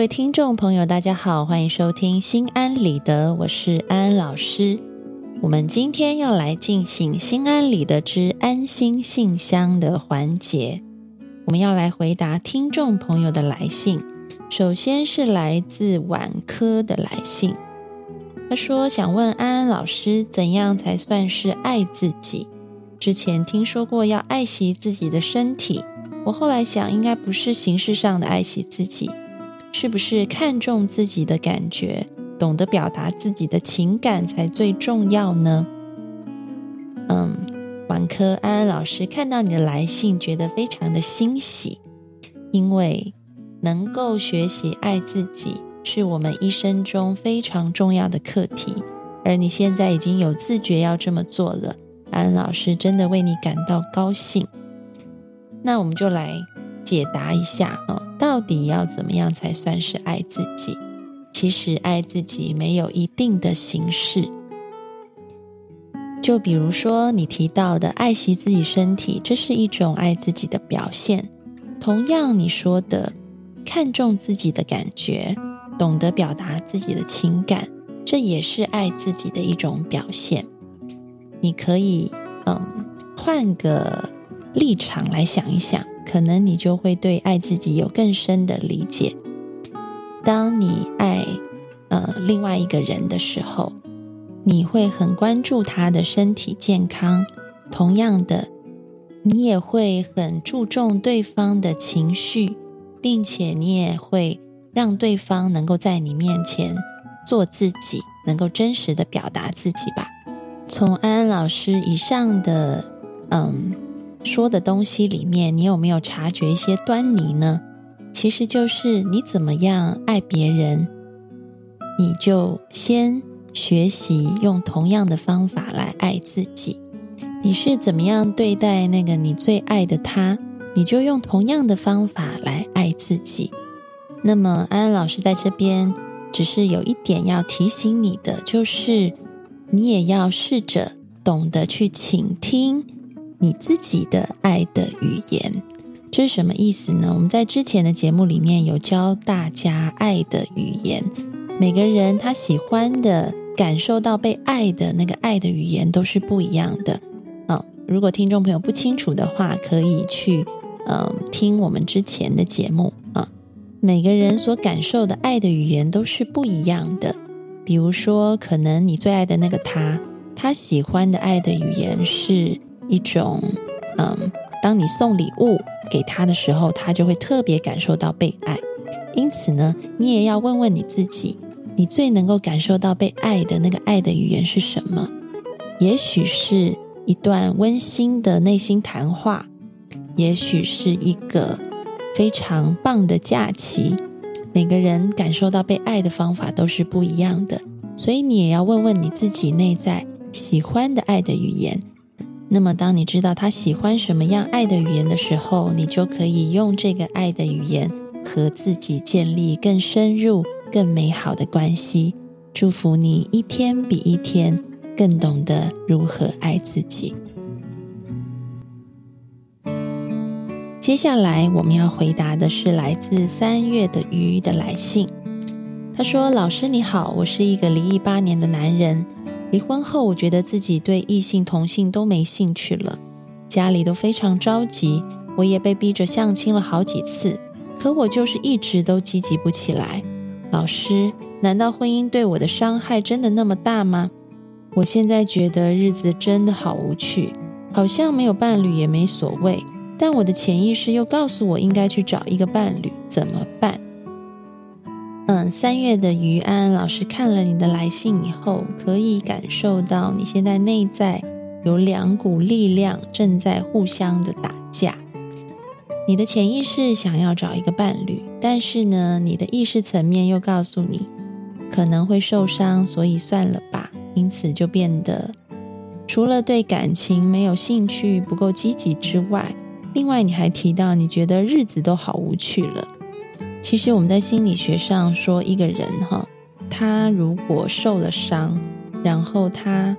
各位听众朋友，大家好，欢迎收听心安理得，我是安安老师。我们今天要来进行心安理得之安心信箱的环节，我们要来回答听众朋友的来信。首先是来自晚科的来信，他说想问安安老师，怎样才算是爱自己？之前听说过要爱惜自己的身体，我后来想，应该不是形式上的爱惜自己。是不是看重自己的感觉，懂得表达自己的情感才最重要呢？嗯，王科安安老师看到你的来信，觉得非常的欣喜，因为能够学习爱自己，是我们一生中非常重要的课题。而你现在已经有自觉要这么做了，安安老师真的为你感到高兴。那我们就来解答一下啊。到底要怎么样才算是爱自己？其实爱自己没有一定的形式。就比如说你提到的爱惜自己身体，这是一种爱自己的表现。同样，你说的看重自己的感觉，懂得表达自己的情感，这也是爱自己的一种表现。你可以嗯换个立场来想一想。可能你就会对爱自己有更深的理解。当你爱呃另外一个人的时候，你会很关注他的身体健康。同样的，你也会很注重对方的情绪，并且你也会让对方能够在你面前做自己，能够真实的表达自己吧。从安安老师以上的嗯。说的东西里面，你有没有察觉一些端倪呢？其实就是你怎么样爱别人，你就先学习用同样的方法来爱自己。你是怎么样对待那个你最爱的他，你就用同样的方法来爱自己。那么安安老师在这边只是有一点要提醒你的，就是你也要试着懂得去倾听。你自己的爱的语言，这是什么意思呢？我们在之前的节目里面有教大家爱的语言，每个人他喜欢的、感受到被爱的那个爱的语言都是不一样的。啊，如果听众朋友不清楚的话，可以去嗯听我们之前的节目啊。每个人所感受的爱的语言都是不一样的。比如说，可能你最爱的那个他，他喜欢的爱的语言是。一种，嗯，当你送礼物给他的时候，他就会特别感受到被爱。因此呢，你也要问问你自己，你最能够感受到被爱的那个爱的语言是什么？也许是一段温馨的内心谈话，也许是一个非常棒的假期。每个人感受到被爱的方法都是不一样的，所以你也要问问你自己内在喜欢的爱的语言。那么，当你知道他喜欢什么样爱的语言的时候，你就可以用这个爱的语言和自己建立更深入、更美好的关系。祝福你一天比一天更懂得如何爱自己。接下来我们要回答的是来自三月的鱼的来信。他说：“老师你好，我是一个离异八年的男人。”离婚后，我觉得自己对异性同性都没兴趣了，家里都非常着急，我也被逼着相亲了好几次，可我就是一直都积极不起来。老师，难道婚姻对我的伤害真的那么大吗？我现在觉得日子真的好无趣，好像没有伴侣也没所谓，但我的潜意识又告诉我应该去找一个伴侣，怎么办？嗯，三月的于安老师看了你的来信以后，可以感受到你现在内在有两股力量正在互相的打架。你的潜意识想要找一个伴侣，但是呢，你的意识层面又告诉你可能会受伤，所以算了吧。因此就变得除了对感情没有兴趣、不够积极之外，另外你还提到你觉得日子都好无趣了。其实我们在心理学上说，一个人哈，他如果受了伤，然后他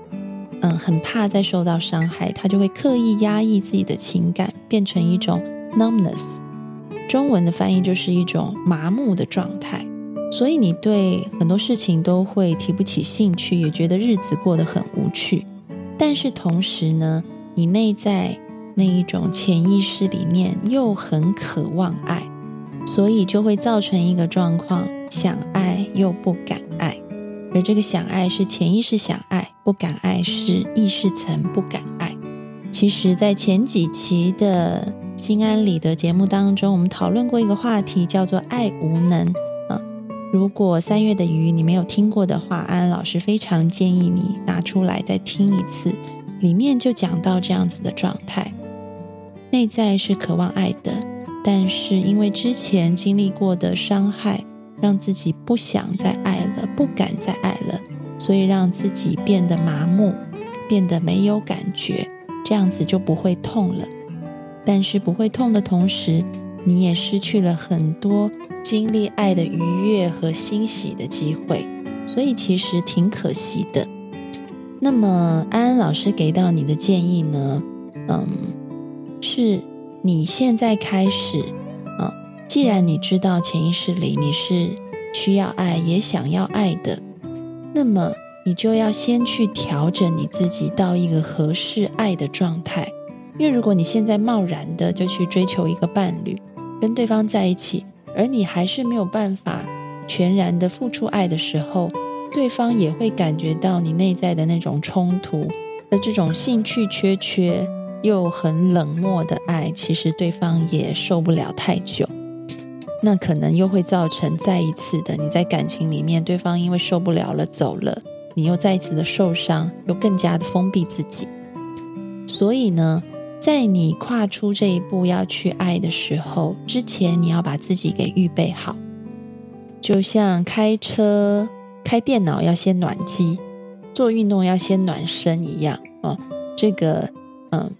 嗯很怕再受到伤害，他就会刻意压抑自己的情感，变成一种 numbness。中文的翻译就是一种麻木的状态。所以你对很多事情都会提不起兴趣，也觉得日子过得很无趣。但是同时呢，你内在那一种潜意识里面又很渴望爱，所以就会造成一个状况：想爱又不敢爱。而这个想爱是潜意识想爱，不敢爱是意识层不敢爱。其实，在前几期的心安理得节目当中，我们讨论过一个话题，叫做“爱无能”啊。如果三月的鱼你没有听过的话，安安老师非常建议你拿出来再听一次，里面就讲到这样子的状态：内在是渴望爱的，但是因为之前经历过的伤害。让自己不想再爱了，不敢再爱了，所以让自己变得麻木，变得没有感觉，这样子就不会痛了。但是不会痛的同时，你也失去了很多经历爱的愉悦和欣喜的机会，所以其实挺可惜的。那么安安老师给到你的建议呢？嗯，是你现在开始啊。既然你知道潜意识里你是需要爱也想要爱的，那么你就要先去调整你自己到一个合适爱的状态。因为如果你现在贸然的就去追求一个伴侣，跟对方在一起，而你还是没有办法全然的付出爱的时候，对方也会感觉到你内在的那种冲突，而这种兴趣缺缺又很冷漠的爱，其实对方也受不了太久。那可能又会造成再一次的你在感情里面，对方因为受不了了走了，你又再一次的受伤，又更加的封闭自己。所以呢，在你跨出这一步要去爱的时候，之前你要把自己给预备好，就像开车、开电脑要先暖机，做运动要先暖身一样哦。这个嗯，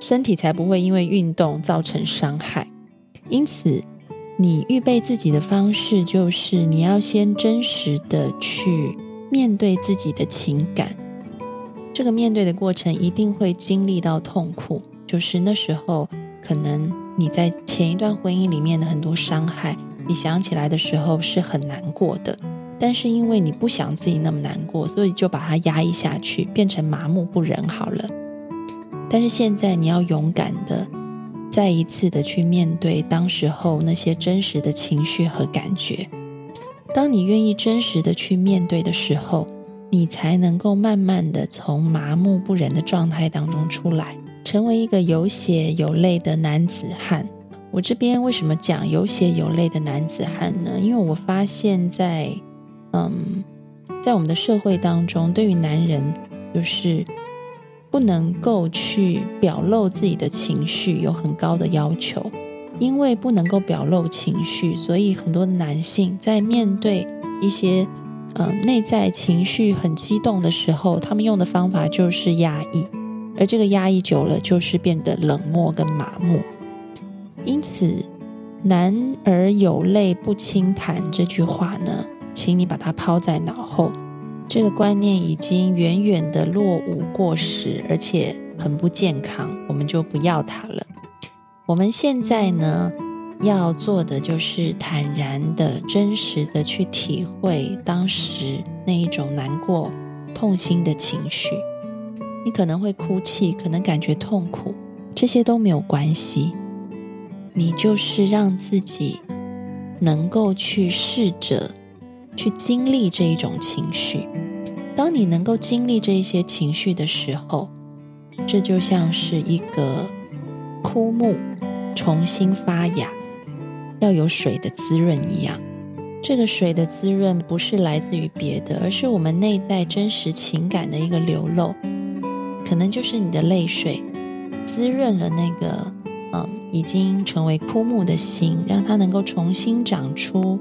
身体才不会因为运动造成伤害。因此。你预备自己的方式，就是你要先真实的去面对自己的情感。这个面对的过程一定会经历到痛苦，就是那时候可能你在前一段婚姻里面的很多伤害，你想起来的时候是很难过的。但是因为你不想自己那么难过，所以就把它压抑下去，变成麻木不仁好了。但是现在你要勇敢的。再一次的去面对当时候那些真实的情绪和感觉。当你愿意真实的去面对的时候，你才能够慢慢的从麻木不仁的状态当中出来，成为一个有血有泪的男子汉。我这边为什么讲有血有泪的男子汉呢？因为我发现，在嗯，在我们的社会当中，对于男人就是。不能够去表露自己的情绪，有很高的要求。因为不能够表露情绪，所以很多的男性在面对一些呃内在情绪很激动的时候，他们用的方法就是压抑，而这个压抑久了，就是变得冷漠跟麻木。因此，“男儿有泪不轻弹”这句话呢，请你把它抛在脑后。这个观念已经远远的落伍过时，而且很不健康，我们就不要它了。我们现在呢，要做的就是坦然的、真实的去体会当时那一种难过、痛心的情绪。你可能会哭泣，可能感觉痛苦，这些都没有关系。你就是让自己能够去试着。去经历这一种情绪，当你能够经历这一些情绪的时候，这就像是一个枯木重新发芽，要有水的滋润一样。这个水的滋润不是来自于别的，而是我们内在真实情感的一个流露，可能就是你的泪水滋润了那个嗯已经成为枯木的心，让它能够重新长出。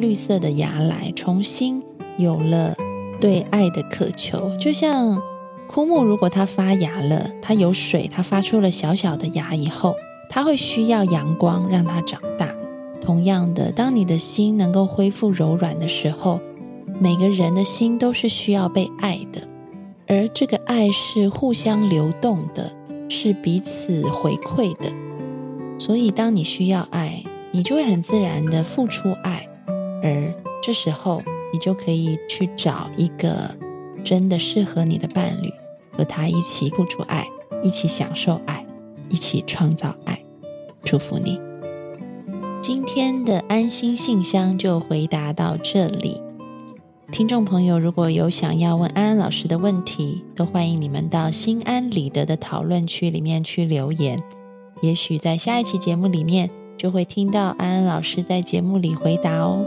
绿色的芽来，重新有了对爱的渴求。就像枯木，如果它发芽了，它有水，它发出了小小的芽以后，它会需要阳光让它长大。同样的，当你的心能够恢复柔软的时候，每个人的心都是需要被爱的，而这个爱是互相流动的，是彼此回馈的。所以，当你需要爱，你就会很自然的付出爱。而这时候你就可以去找一个真的适合你的伴侣，和他一起付出爱，一起享受爱，一起创造爱。祝福你！今天的安心信箱就回答到这里。听众朋友，如果有想要问安安老师的问题，都欢迎你们到心安理得的讨论区里面去留言。也许在下一期节目里面，就会听到安安老师在节目里回答哦。